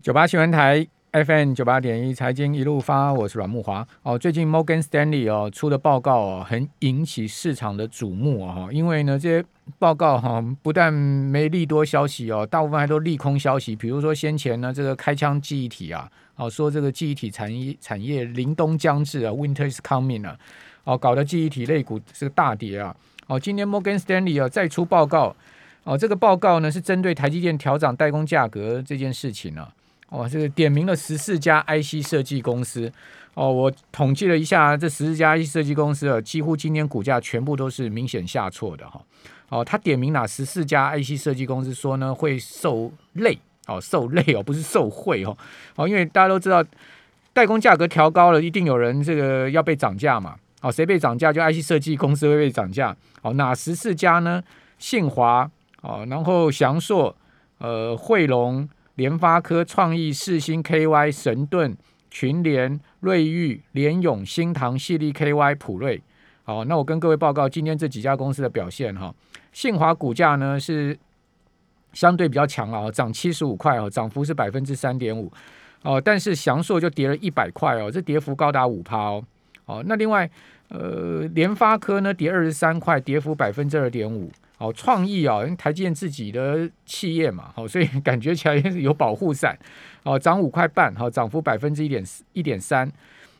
九八新闻台 FM 九八点一财经一路发，我是阮木华。哦，最近 Morgan Stanley 哦出的报告哦，很引起市场的瞩目啊！因为呢，这些报告哈不但没利多消息哦，大部分还都利空消息。比如说先前呢，这个开枪记忆体啊，哦说这个记忆体产业产业凛冬将至啊，Winter is coming 啊，哦搞得记忆体类股是个大跌啊！哦，今天 Morgan Stanley 啊再出报告哦，这个报告呢是针对台积电调涨代工价格这件事情呢。哦，这个点名了十四家 IC 设计公司。哦，我统计了一下，这十四家 IC 设计公司啊，几乎今天股价全部都是明显下挫的哈。哦，他点名哪十四家 IC 设计公司说呢，会受累哦，受累哦，不是受贿哦。哦，因为大家都知道，代工价格调高了，一定有人这个要被涨价嘛。哦，谁被涨价，就 IC 设计公司会被涨价。哦，哪十四家呢？信华哦，然后翔硕，呃，汇龙。联发科、创意、四星、KY、神盾、群联、瑞昱、联永、新唐、系列、KY、普瑞。好，那我跟各位报告今天这几家公司的表现哈。信华股价呢是相对比较强啊，涨七十五块哦，涨幅是百分之三点五哦。但是翔硕就跌了一百块哦，这跌幅高达五趴哦。哦，那另外呃，联发科呢跌二十三块，跌幅百分之二点五。哦，创意啊，因为台积电自己的企业嘛，好，所以 感觉起来是有保护伞。哦，涨五块半，好，涨幅百分之一点一点三。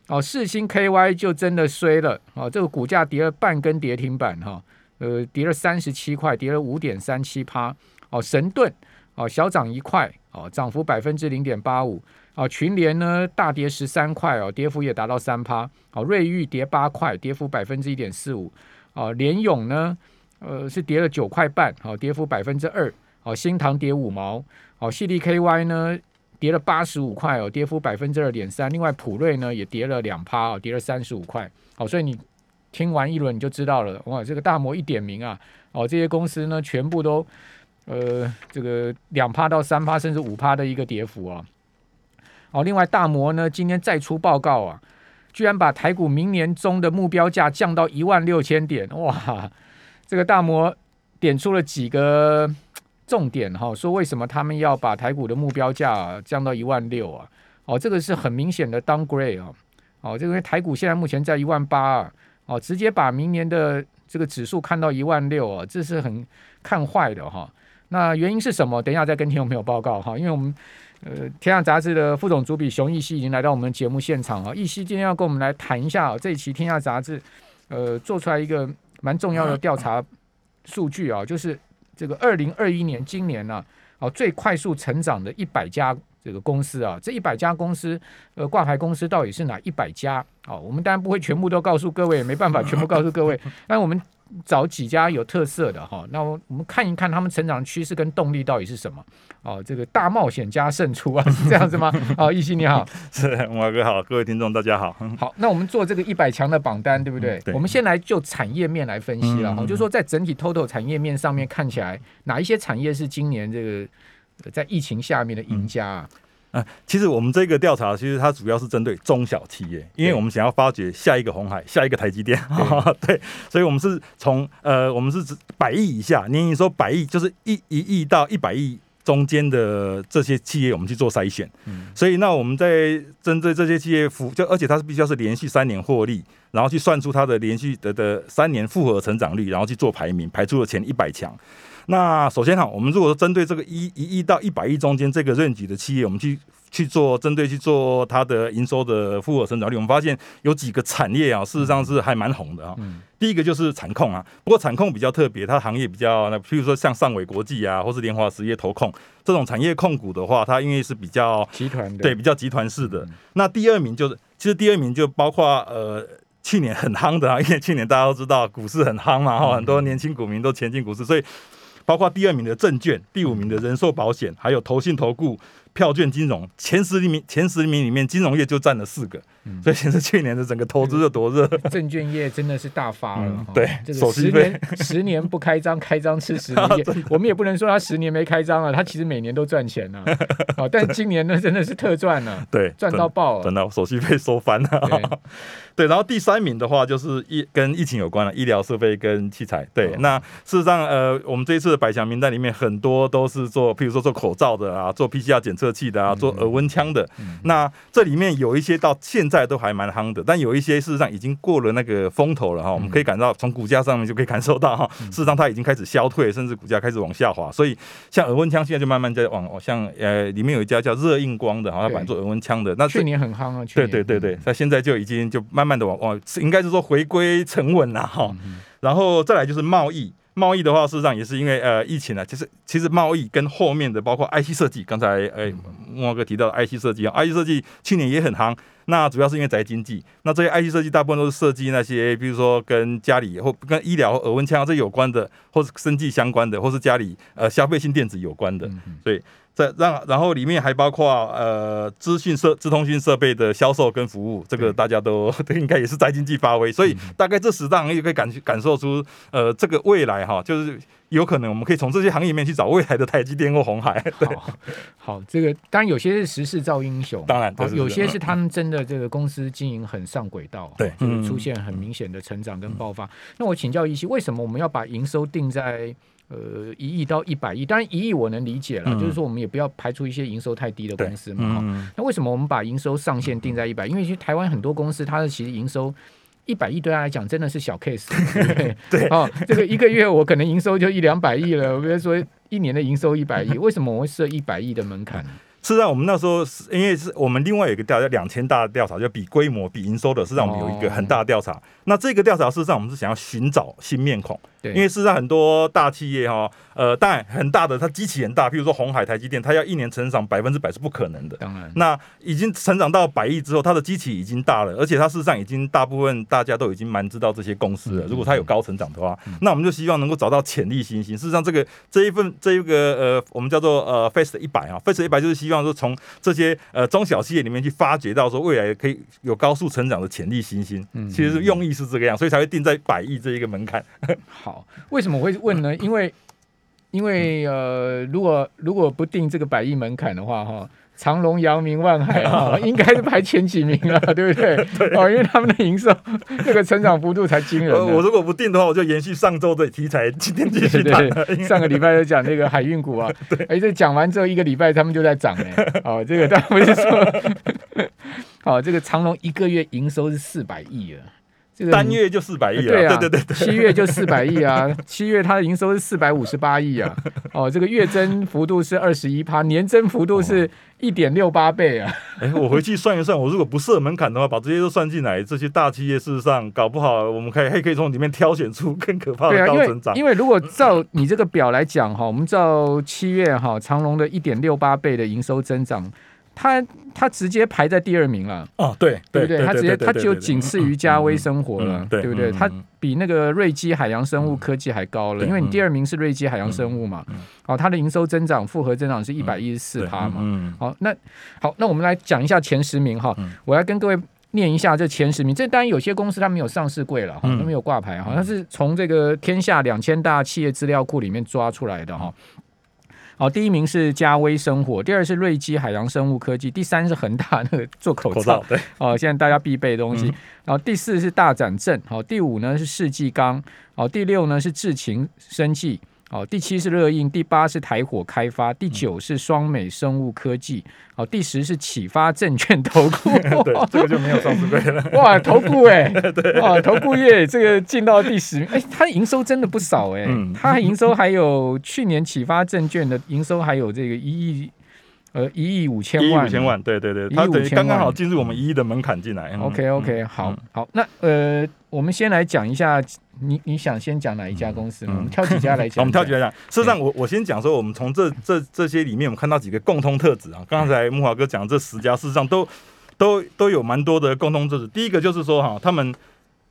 哦，四星 KY 就真的衰了，哦，这个股价跌了半根跌停板，哈，呃，跌了三十七块，跌了五点三七趴。哦，神盾，哦，小涨一块，哦，涨幅百分之零点八五。哦，群联呢大跌十三块，哦，跌幅也达到三趴。哦，瑞昱跌八块，跌幅百分之一点四五。哦，联勇呢？呃，是跌了九块半，好，跌幅百分之二，好，新唐跌五毛，好，细力 KY 呢跌了八十五块哦，跌幅百分之二点三，另外普瑞呢也跌了两趴哦，跌了三十五块，好，所以你听完一轮你就知道了，哇，这个大摩一点名啊，哦，这些公司呢全部都呃这个两趴到三趴甚至五趴的一个跌幅啊，哦，另外大摩呢今天再出报告啊，居然把台股明年中的目标价降到一万六千点，哇！这个大摩点出了几个重点哈，说为什么他们要把台股的目标价降到一万六啊？哦，这个是很明显的 downgrade 啊！哦，这个因为台股现在目前在一万八啊，哦，直接把明年的这个指数看到一万六啊，这是很看坏的哈。那原因是什么？等一下再跟听众朋友报告哈。因为我们呃天下杂志的副总主笔熊毅熙已经来到我们节目现场啊，毅熙今天要跟我们来谈一下这一期天下杂志呃做出来一个。蛮重要的调查数据啊，就是这个二零二一年今年呢，哦最快速成长的一百家这个公司啊，这一百家公司呃挂牌公司到底是哪一百家？哦，我们当然不会全部都告诉各位，没办法全部告诉各位，但我们。找几家有特色的哈，那我们看一看他们成长趋势跟动力到底是什么？哦，这个大冒险家胜出啊，是这样子吗？哦，一心你好，是王哥好，各位听众大家好。好，那我们做这个一百强的榜单，对不对？我们先来就产业面来分析了哈，就是说在整体 total 产业面上面看起来，哪一些产业是今年这个在疫情下面的赢家啊？啊，其实我们这个调查，其实它主要是针对中小企业，因为我们想要发掘下一个红海，下一个台积电，对，所以我们是从呃，我们是指百亿以下，年营收百亿，就是一一亿到一百亿中间的这些企业，我们去做筛选。嗯，所以那我们在针对这些企业服，就而且它是必须要是连续三年获利，然后去算出它的连续的的三年复合成长率，然后去做排名，排出了前一百强。那首先哈，我们如果说针对这个一一亿到一百亿中间这个任局的企业，我们去去做针对去做它的营收的复合成长率，我们发现有几个产业啊，事实上是还蛮红的啊。第一个就是产控啊，不过产控比较特别，它行业比较那，譬如说像上伟国际啊，或是联华实业投控这种产业控股的话，它因为是比较集团的，对，比较集团式的。那第二名就是，其实第二名就包括呃去年很夯的啊，因为去年大家都知道股市很夯嘛，哈，很多年轻股民都前进股市，所以。包括第二名的证券，第五名的人寿保险，还有投信投顾。票券金融前十名前十名里面，金融业就占了四个，所以显示去年的整个投资有多热，证券业真的是大发了。对，十年十年不开张，开张吃十年。我们也不能说他十年没开张了，他其实每年都赚钱呢。哦，但今年呢，真的是特赚了，对，赚到爆了，赚到手续费收翻了。对，然后第三名的话就是疫跟疫情有关了，医疗设备跟器材。对，那事实上，呃，我们这一次的百强名单里面很多都是做，譬如说做口罩的啊，做 PCR 检测。器的啊，做耳温枪的。那这里面有一些到现在都还蛮夯的，但有一些事实上已经过了那个风头了哈。我们可以感到从股价上面就可以感受到哈，事实上它已经开始消退，甚至股价开始往下滑。所以像耳温枪现在就慢慢在往像呃里面有一家叫热映光的，哈，它本来做耳温枪的，那去年很夯啊。对对对对，它现在就已经就慢慢的往往应该是说回归沉稳了哈。然后再来就是贸易。贸易的话，事实上也是因为呃疫情呢，其实其实贸易跟后面的包括 IC 设计，刚才哎木华哥提到的 IC 设计啊，IC 设计去年也很夯，那主要是因为宅经济，那这些 IC 设计大部分都是设计那些，比如说跟家里或跟医疗耳温枪这有关的，或是生计相关的，或是家里呃消费性电子有关的，所以。在让然后里面还包括呃资讯设资通讯设备的销售跟服务，这个大家都 应该也是宅经济发挥，所以大概这十大行业可以感感受出呃这个未来哈，就是有可能我们可以从这些行业里面去找未来的台积电或红海。好，好，这个当然有些是时势造英雄，当然有些是他们真的这个公司经营很上轨道，对，就是出现很明显的成长跟爆发。那我请教一些，为什么我们要把营收定在？呃，一亿到一百亿，当然一亿我能理解了，就是说我们也不要排除一些营收太低的公司嘛。哈，那为什么我们把营收上限定在一百？因为其实台湾很多公司，它的其实营收一百亿对他来讲真的是小 case，对啊？哦，这个一个月我可能营收就一两百亿了，比如说一年的营收一百亿，为什么我会设一百亿的门槛？是让我们那时候，因为是我们另外有一个调查，两千大的调查，就比规模、比营收的，是让我们有一个很大的调查。那这个调查事实上，我们是想要寻找新面孔，对，因为事实上很多大企业哈，呃，当然很大的，它机器很大，譬如说红海、台积电，它要一年成长百分之百是不可能的。当然，那已经成长到百亿之后，它的机器已经大了，而且它事实上已经大部分大家都已经蛮知道这些公司了。如果它有高成长的话，那我们就希望能够找到潜力新星。事实上，这个这一份这一个呃，我们叫做呃，Face 一百啊，Face 一百就是希望说从这些呃中小企业里面去发掘到说未来可以有高速成长的潜力新星，嗯，其实用意是这个样，所以才会定在百亿这一个门槛。好，为什么我会问呢？因为因为呃，如果如果不定这个百亿门槛的话，哈。长隆、扬名、万海啊，应该是排前几名了，对不对？哦，因为他们的营收这个成长幅度才惊人。我如果不定的话，我就延续上周的题材，今天继续谈。上个礼拜就讲那个海运股啊，哎，这讲完之后一个礼拜他们就在涨哎。哦，这个当然不是说，哦，这个长隆一个月营收是四百亿啊。单月就四百亿啊！对啊，对对对，七月就四百亿啊！七月它的营收是四百五十八亿啊！哦，这个月增幅度是二十一趴，年增幅度是一点六八倍啊！哎，我回去算一算，我如果不设门槛的话，把这些都算进来，这些大企业事实上搞不好，我们可以还可以从里面挑选出更可怕的高增长。因为如果照你这个表来讲哈，我们照七月哈长隆的一点六八倍的营收增长。他他直接排在第二名了。哦，对对不对？他直接他就仅次于嘉威生活了，对不对？他比那个瑞基海洋生物科技还高了，因为你第二名是瑞基海洋生物嘛，哦，它的营收增长复合增长是一百一十四趴嘛，好，那好，那我们来讲一下前十名哈，我要跟各位念一下这前十名，这当然有些公司它没有上市柜了哈，它没有挂牌，好像是从这个天下两千大企业资料库里面抓出来的哈。好，第一名是嘉威生活，第二是瑞基海洋生物科技，第三是恒大那个做口罩，对，哦，现在大家必备的东西。然后第四是大展正，好，第五呢是世纪钢，好，第六呢是智勤生技。好，第七是热映，第八是台火开发，第九是双美生物科技，好，第十是启发证券投顾，对，这个就没有上市柜了。哇，投顾哎，对，哇，投顾业这个进到第十名，哎，它营收真的不少哎，它营收还有去年启发证券的营收还有这个一亿。呃，一亿五千万，一亿五千万，对对对，它等于刚刚好进入我们一亿的门槛进来。OK OK，好，好，那呃，我们先来讲一下，你你想先讲哪一家公司？我们挑几家来讲。我们挑几家讲。事实上，我我先讲说，我们从这这这些里面，我们看到几个共通特质啊。刚才木华哥讲这十家，事实上都都都有蛮多的共通特质。第一个就是说哈，他们。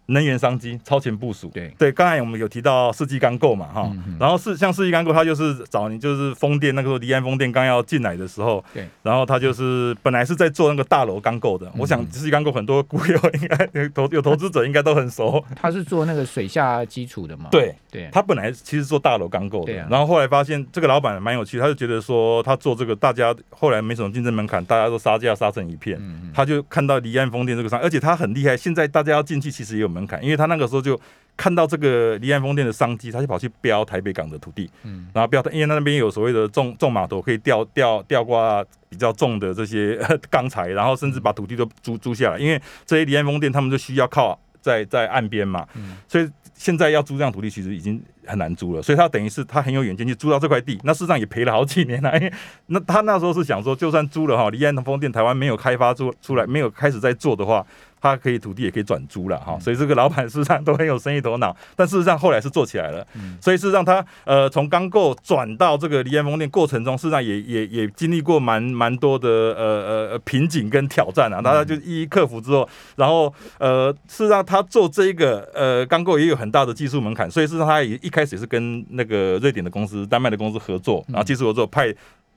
能源商机超前部署，对。对，刚才我们有提到世纪钢构嘛，哈，然后是像世纪钢构，它就是早年就是风电那个时候离岸风电刚要进来的时候，对，然后它就是本来是在做那个大楼钢构的，我想世纪钢构很多股友应该投有投资者应该都很熟，它是做那个水下基础的嘛，对对，他本来其实做大楼钢构的，然后后来发现这个老板蛮有趣，他就觉得说他做这个大家后来没什么竞争门槛，大家都杀价杀成一片，他就看到离岸风电这个商，而且他很厉害，现在大家要进去其实也有门槛，因为他那个时候。就看到这个离岸风电的商机，他就跑去标台北港的土地，嗯，然后标，因为那边有所谓的重重码头，可以吊吊吊挂比较重的这些 钢材，然后甚至把土地都租租下来，因为这些离岸风电他们就需要靠在在岸边嘛，所以现在要租这样土地其实已经很难租了，所以他等于是他很有远见去租到这块地，那事实上也赔了好几年了，因为那他那时候是想说，就算租了哈，离岸风电台湾没有开发出出来，没有开始在做的话。他可以土地也可以转租了哈，所以这个老板事实上都很有生意头脑，但事实上后来是做起来了，所以事实上他呃从钢构转到这个离岸风电过程中，事实上也也也经历过蛮蛮多的呃呃瓶颈跟挑战啊，大家就一一克服之后，然后呃事实上他做这一个呃钢构也有很大的技术门槛，所以事实上他也一开始也是跟那个瑞典的公司、丹麦的公司合作，然后技术合作派。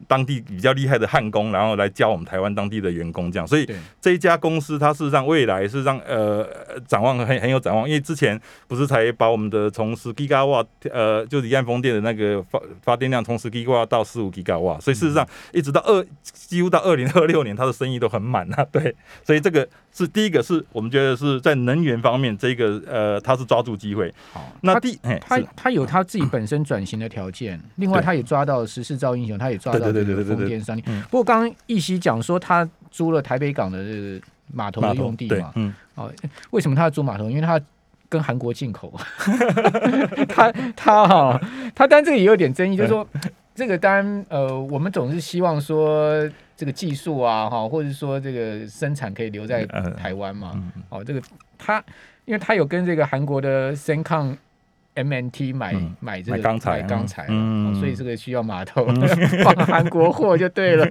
当地比较厉害的焊工，然后来教我们台湾当地的员工，这样，所以这一家公司它事实上未来是让呃展望很很有展望，因为之前不是才把我们的从十 g 瓦呃就是离岸风电的那个发发电量从十 g 瓦到十五 g 瓦，所以事实上一直到二几乎到二零二六年，它的生意都很满啊，对，所以这个是第一个是我们觉得是在能源方面这个呃它是抓住机会，好，那第他他有他自己本身转型的条件，另外他也抓到时势造英雄，他也抓到。对对对对对对，商不过刚刚易熙讲说他租了台北港的这个码头的用地嘛，嗯，哦，为什么他要租码头？因为他跟韩国进口，他他哈，他但这个也有点争议，就是说这个当然呃，我们总是希望说这个技术啊哈，或者说这个生产可以留在台湾嘛，哦，这个他因为他有跟这个韩国的深抗。MNT 买买这个钢材，钢材，嗯，所以这个需要码头 放韩国货就对了。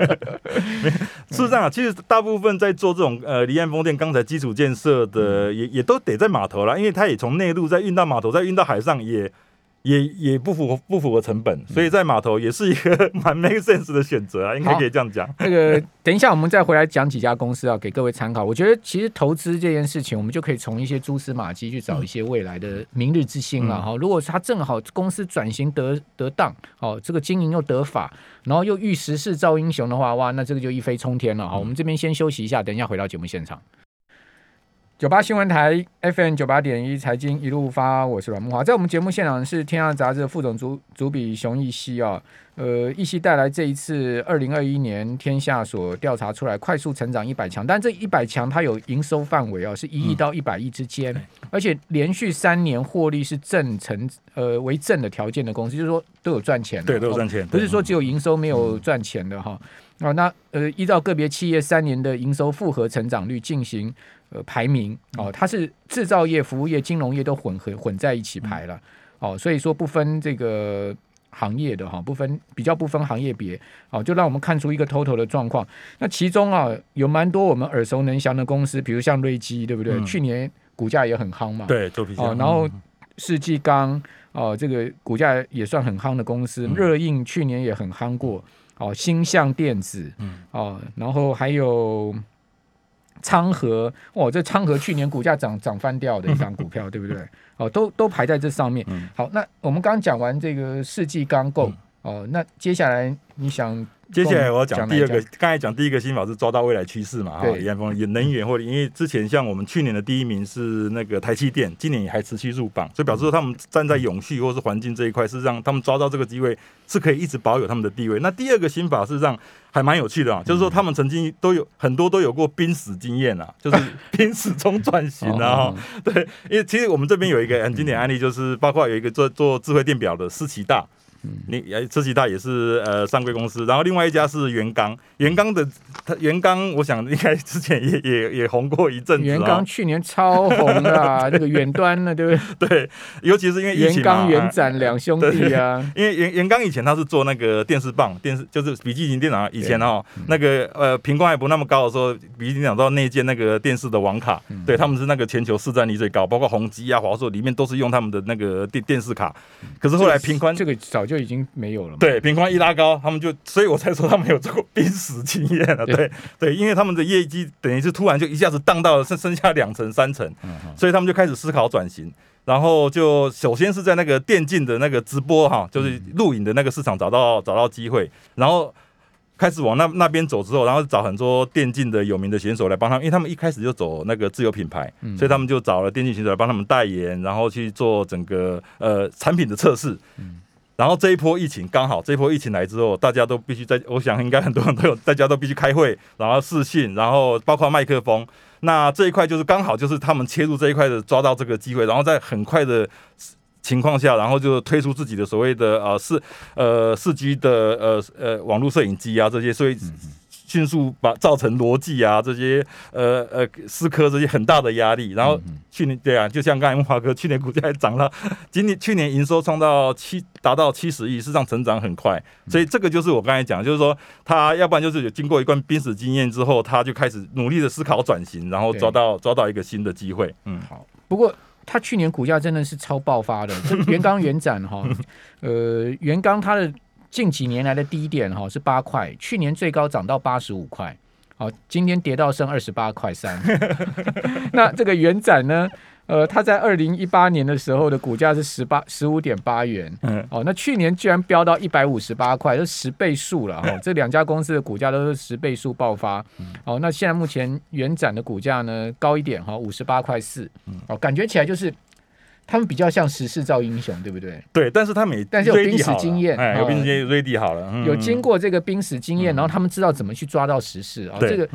事实上啊，其实大部分在做这种呃离岸风电钢材基础建设的，也也都得在码头了，因为它也从内陆再运到码头，再运到海上也。也也也不符合不符合成本，所以在码头也是一个 蛮 make sense 的选择啊，应该可以这样讲。那个等一下我们再回来讲几家公司啊，给各位参考。我觉得其实投资这件事情，我们就可以从一些蛛丝马迹去找一些未来的明日之星了哈。如果他正好公司转型得得当，哦，这个经营又得法，然后又遇时势造英雄的话，哇，那这个就一飞冲天了哈。我们这边先休息一下，等一下回到节目现场。九八新闻台 FM 九八点一财经一路发，我是阮木华，在我们节目现场是天下杂志副总主主笔熊义熙啊，呃，义熙带来这一次二零二一年天下所调查出来快速成长一百强，但这一百强它有营收范围啊，是一亿到一百亿之间，而且连续三年获利是正成呃为正的条件的公司，就是说都有赚钱，对，都有赚钱，不是说只有营收没有赚钱的哈。啊，那呃，依照个别企业三年的营收复合成长率进行呃排名哦，它是制造业、服务业、金融业都混合混在一起排了哦，所以说不分这个行业的哈，不分比较不分行业别哦，就让我们看出一个 total 的状况。那其中啊，有蛮多我们耳熟能详的公司，比如像瑞基，对不对？去年股价也很夯嘛，对，做皮哦，然后世纪钢哦，这个股价也算很夯的公司，热映去年也很夯过。哦，星象电子，嗯，哦，然后还有昌河，哇，这昌河去年股价涨涨翻掉的一张股票，对不对？哦，都都排在这上面。好，那我们刚讲完这个世纪钢构，哦，那接下来你想？接下来我要讲第二个，刚才讲第一个新法是抓到未来趋势嘛？哈，李彦峰有能源或者因为之前像我们去年的第一名是那个台积电，今年也还持续入榜，所以表示说他们站在永续或是环境这一块，是让他们抓到这个机会是可以一直保有他们的地位。那第二个新法是让还蛮有趣的啊，就是说他们曾经都有很多都有过濒死经验啊，就是濒死中转型啊。对，因为其实我们这边有一个很经典案例，就是包括有一个做做智慧电表的思奇大。你呃，车企大也是呃上柜公司，然后另外一家是元刚，元刚的他元刚，我想应该之前也也也红过一阵子。元刚去年超红的，那个远端的，对不对？对，尤其是因为元刚、元展两兄弟啊。因为元元刚以前他是做那个电视棒，电视就是笔记型电脑，以前哦那个呃频宽还不那么高的时候，笔记型电脑都要内建那个电视的网卡，对他们是那个全球市占率最高，包括宏基啊、华硕里面都是用他们的那个电电视卡。可是后来频宽这个早。就已经没有了。对，平宽一拉高，他们就，所以我才说他们有做过濒死经验了。对对，因为他们的业绩等于是突然就一下子荡到了剩剩下两成三成，所以他们就开始思考转型。然后就首先是在那个电竞的那个直播哈，就是录影的那个市场找到找到机会，然后开始往那那边走之后，然后找很多电竞的有名的选手来帮他们，因为他们一开始就走那个自有品牌，所以他们就找了电竞选手来帮他们代言，然后去做整个呃产品的测试。然后这一波疫情刚好，这一波疫情来之后，大家都必须在，我想应该很多人都有，大家都必须开会，然后视讯，然后包括麦克风。那这一块就是刚好就是他们切入这一块的，抓到这个机会，然后在很快的情况下，然后就推出自己的所谓的呃四呃四 G 的呃呃网络摄影机啊这些，所以。迅速把造成逻辑啊这些呃呃思科这些很大的压力，然后去年对啊，就像刚才木华哥，去年股价还涨了，今年去年营收创到七达到七十亿，事实上成长很快，所以这个就是我刚才讲，就是说他要不然就是有经过一段濒死经验之后，他就开始努力的思考转型，然后抓到抓到一个新的机会。嗯，好。不过他去年股价真的是超爆发的，元刚元展哈，呃，元刚它的。近几年来的低点哈是八块，去年最高涨到八十五块，好，今天跌到剩二十八块三。那这个元展呢？呃，它在二零一八年的时候的股价是十八十五点八元，嗯，哦，那去年居然飙到一百五十八块，就十倍数了哈。这两家公司的股价都是十倍数爆发。哦，那现在目前元展的股价呢高一点哈，五十八块四，哦，感觉起来就是。他们比较像时势造英雄，对不对？对，但是他们但是有濒死经验，哎，有濒死经验，ready 好了，有经过这个濒死经验，然后他们知道怎么去抓到时势啊，这个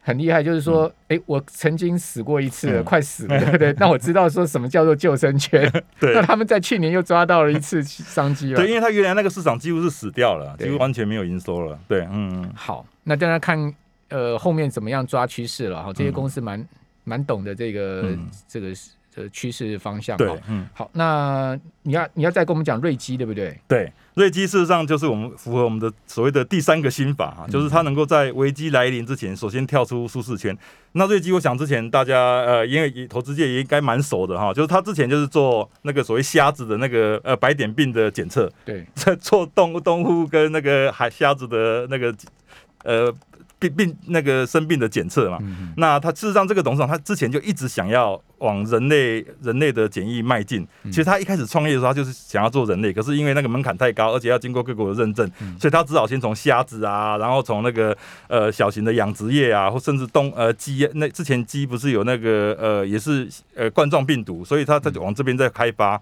很厉害。就是说，哎，我曾经死过一次，快死了，对不对？那我知道说什么叫做救生圈。对，那他们在去年又抓到了一次商机了。对，因为他原来那个市场几乎是死掉了，几乎完全没有营收了。对，嗯，好，那大家看呃后面怎么样抓趋势了哈。这些公司蛮蛮懂得这个这个。的趋势方向对，嗯，好，那你要你要再跟我们讲瑞基对不对？对，瑞基事实上就是我们符合我们的所谓的第三个心法啊，就是它能够在危机来临之前，首先跳出舒适圈。那瑞基，我想之前大家呃，因为投资界也应该蛮熟的哈，就是他之前就是做那个所谓虾子的那个呃白点病的检测，对，在 做动物动物跟那个海虾子的那个呃。病病那个生病的检测嘛，那他事实上这个董事长他之前就一直想要往人类人类的检疫迈进。其实他一开始创业的时候，他就是想要做人类，可是因为那个门槛太高，而且要经过各国的认证，所以他只好先从虾子啊，然后从那个呃小型的养殖业啊，或甚至东呃鸡那之前鸡不是有那个呃也是呃冠状病毒，所以他他就往这边在开发。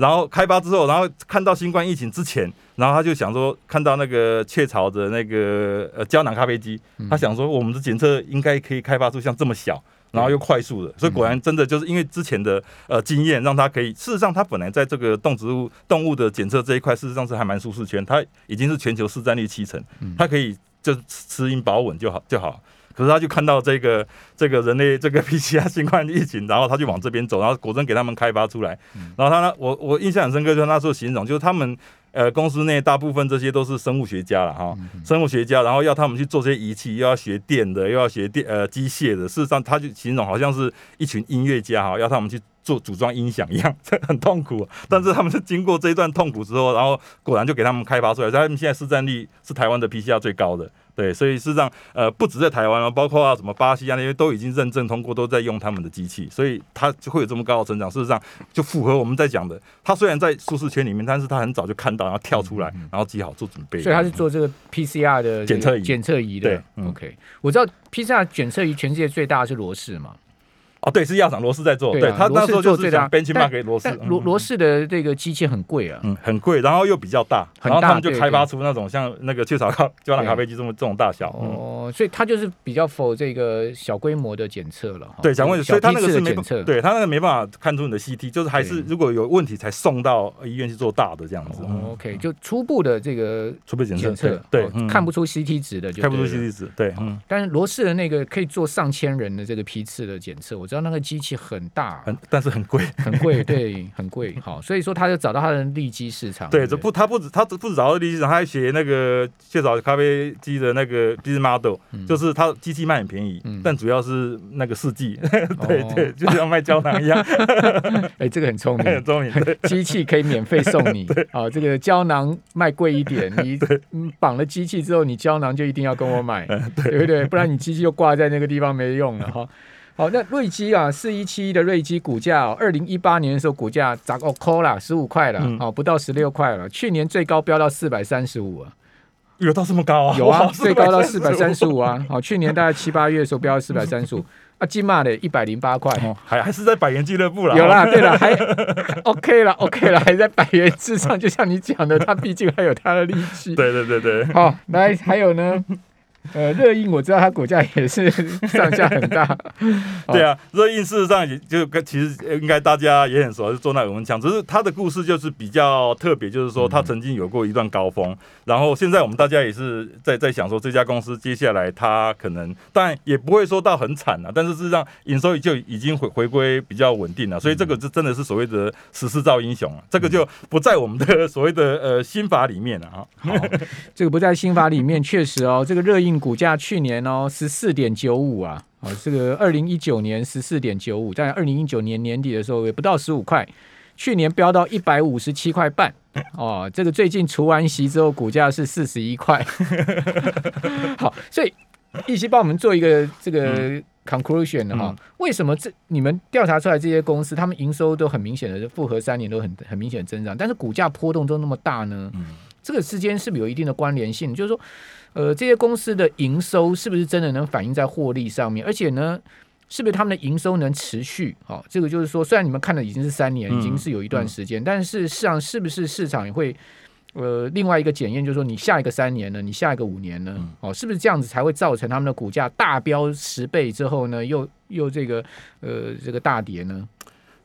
然后开发之后，然后看到新冠疫情之前，然后他就想说，看到那个雀巢的那个呃胶囊咖啡机，他想说我们的检测应该可以开发出像这么小，然后又快速的，所以果然真的就是因为之前的呃经验，让他可以。事实上，他本来在这个动植物动物的检测这一块，事实上是还蛮舒适圈，他已经是全球市占率七成，他可以就持盈保稳就好就好。可是他就看到这个这个人类这个 PCR 新冠疫情，然后他就往这边走，然后果真给他们开发出来。然后他呢，我我印象很深刻，就是那时候形容，就是他们呃公司内大部分这些都是生物学家了哈，生物学家，然后要他们去做这些仪器，又要学电的，又要学电呃机械的。事实上，他就形容好像是一群音乐家哈，要他们去做组装音响一样，这很痛苦。但是他们是经过这一段痛苦之后，然后果然就给他们开发出来，他们现在市占率是台湾的 PCR 最高的。对，所以事实上，呃，不止在台湾啊，包括啊什么巴西啊那些都已经认证通过，都在用他们的机器，所以它就会有这么高的成长。事实上，就符合我们在讲的，它虽然在舒适圈里面，但是它很早就看到，然后跳出来，然后自己好做准备。所以它是做这个 PCR 的检测仪，检测仪的。对，OK，我知道 PCR 检测仪全世界最大的是罗氏嘛。哦，对，是亚厂罗氏在做，对他那时候就是讲 benchmark 给罗氏，罗罗氏的这个机器很贵啊，嗯，很贵，然后又比较大，然后他们就开发出那种像那个雀巢咖胶囊咖啡机这么这种大小，哦，所以它就是比较否这个小规模的检测了，对，小规模，所以它那个是检测，对他那个没办法看出你的 CT，就是还是如果有问题才送到医院去做大的这样子，OK，就初步的这个初步检测，对，看不出 CT 值的，就看不出 CT 值，对，嗯，但是罗氏的那个可以做上千人的这个批次的检测，我知道那个机器。很大，很但是很贵，很贵，对，很贵。好，所以说他就找到他的利基市场。对，这不，他不止，他不止找到利基市场，他还写那个雀巢咖啡机的那个 business model，就是他机器卖很便宜，但主要是那个试剂，对 对，就像卖胶囊一样。哎，这个很聪明，很聪明。机器可以免费送你，啊，这个胶囊卖贵一点，你绑了机器之后，你胶囊就一定要跟我买，对不对？不然你机器就挂在那个地方没用了哈。好，那瑞基啊，四一七的瑞基股价，哦二零一八年的时候股价涨哦，扣了十五块了，哦，不到十六块了。去年最高飙到四百三十五啊，有到这么高啊？有啊，最高到四百三十五啊。好，去年大概七八月的时候飙到四百三十五啊，金马的一百零八块。哦还还是在百元俱乐部啦。有啦，对了，还 OK 了，OK 了，还在百元之上，就像你讲的，他毕竟还有他的力气。对对对对，好，来还有呢，呃，热映我知道它股价也是 上下很大，哦对啊，热映事实上也就跟其实应该大家也很熟，是做那耳温枪，只是他的故事就是比较特别，就是说他曾经有过一段高峰，然后现在我们大家也是在在想说这家公司接下来它可能，当然也不会说到很惨啊，但是事实上营收就已经回回归比较稳定了，所以这个就真的是所谓的十四兆英雄啊，这个就不在我们的 所谓的呃心法里面了啊。好，这个不在心法里面，确实哦，这个热映股价去年哦十四点九五啊，哦，这个二零一九年十四点九五，在二零一九年年底的时候也不到十五块，去年飙到一百五十七块半。哦，这个最近除完息之后，股价是四十一块。好，所以一起帮我们做一个这个 conclusion 的哈、嗯为什么这你们调查出来这些公司，他们营收都很明显的复合三年都很很明显的增长，但是股价波动都那么大呢？嗯这个之间是不是有一定的关联性？就是说，呃，这些公司的营收是不是真的能反映在获利上面？而且呢，是不是他们的营收能持续？好、这个就是说，虽然你们看的已经是三年，嗯已经是有一段时间，但是事实上是不是市场也会？呃，另外一个检验就是说，你下一个三年呢，你下一个五年呢，嗯哦，是不是这样子才会造成他们的股价大飙十倍之后呢，又又这个呃这个大跌呢？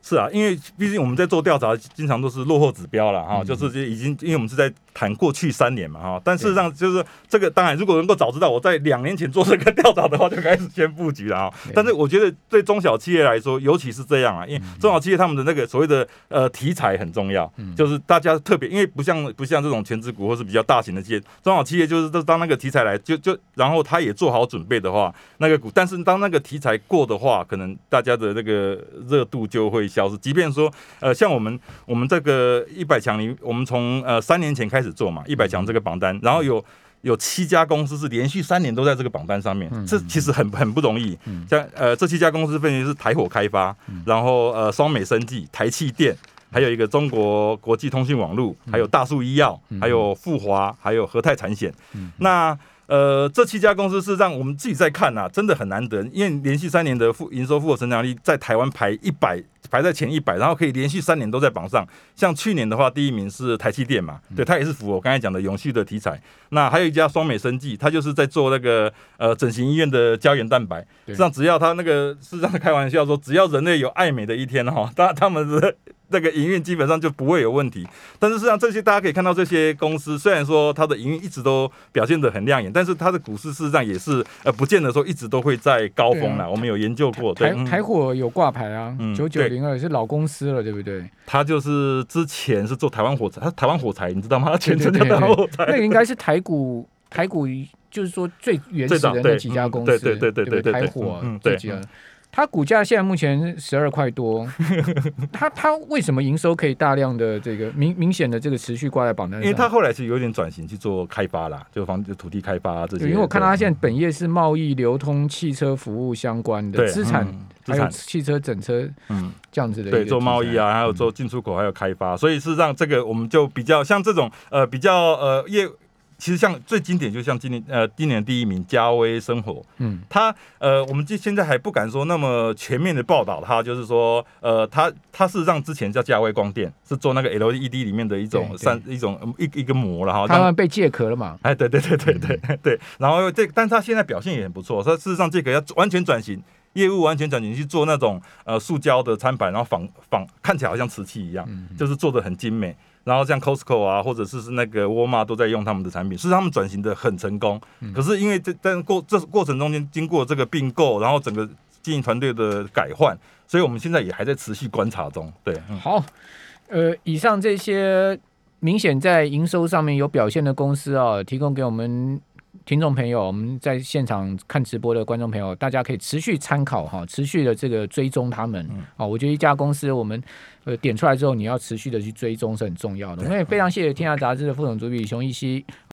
是啊，因为毕竟我们在做调查，经常都是落后指标了哈，嗯。就是这已经，因为我们是在谈过去三年嘛哈，但事实上就是这个，当然如果能够早知道我在两年前做这个调查的话，就开始先布局了哈。但是我觉得对中小企业来说，尤其是这样啊，因为中小企业他们的那个所谓的呃题材很重要，嗯。就是大家特别，因为不像不像这种全职股或是比较大型的企业，中小企业就是都当那个题材来，就就然后他也做好准备的话，那个股，但是当那个题材过的话，可能大家的那个热度就会消失。即便说，呃，像我们我们这个一百强里，我们从呃三年前开始做嘛，一百强这个榜单，然后有。有七家公司是连续三年都在这个榜单上面，这其实很很不容易。像呃这七家公司分别是台火开发，然后呃双美生技、台气电，还有一个中国国际通讯网络，还有大树医药，还有富华，还有和泰产险。那呃，这七家公司是让我们自己在看呐、真的很难得，因为连续三年的复营收复合成长率在台湾排一百，排在前一百，然后可以连续三年都在榜上。像去年的话，第一名是台积电嘛，对，它也是符合我刚才讲的永续的题材。那还有一家双美生技，它就是在做那个呃整形医院的胶原蛋白。实际上，只要它那个是让开玩笑说，只要人类有爱美的一天哈，他他们的那个营运基本上就不会有问题。但是实际上，这些大家可以看到，这些公司虽然说它的营运一直都表现得很亮眼，但是它的股市事实上也是呃，不见得说一直都会在高峰对啦。我们有研究过，对台嗯台火有挂牌啊，嗯九九零二是老公司了，对不对？它就是之前是做台湾火柴，它台湾火柴，你知道吗？它全台湾火柴。那个应该是台股台股，就是说最原始的那几家公司，嗯对对对对对对对台火这几家。它股价现在目前十二块多，它它为什么营收可以大量的这个明明显的这个持续挂在榜单上？因为它后来是有点转型去做开发啦，就房子土地开发、啊、这些。对，因为我看到它对现在本业是贸易、流通、汽车服务相关的对资产，嗯还有汽车整车嗯。这样子的对，做贸易啊，还有做进出口，还有开发，所以事实上这个我们就比较像这种呃比较呃业，其实像最经典就像今年呃今年第一名嘉威生活，嗯他呃我们就现在还不敢说那么全面的报道他，就是说呃它它事实上之前叫嘉威光电，是做那个 LED 里面的一种三一种一一个膜了哈，让他们被借壳了嘛？哎，对对对对对嗯对，然后这，但是他现在表现也很不错。他事实上这个要完全转型，业务完全转型去做那种呃塑胶的餐板，然后仿仿看起来好像瓷器一样，嗯就是做的很精美。然后像 Costco 啊，或者是是那个沃尔玛都在用他们的产品，是他们转型的很成功。嗯可是因为这但过这过程中间经过这个并购，然后整个经营团队的改换，所以我们现在也还在持续观察中。对，嗯好，呃，以上这些明显在营收上面有表现的公司啊，提供给我们听众朋友，我们在现场看直播的观众朋友，大家可以持续参考哈，持续的这个追踪他们。嗯哦，我觉得一家公司我们呃点出来之后，你要持续的去追踪是很重要的。我们也非常谢谢《天下杂志》的副总主笔熊一熙。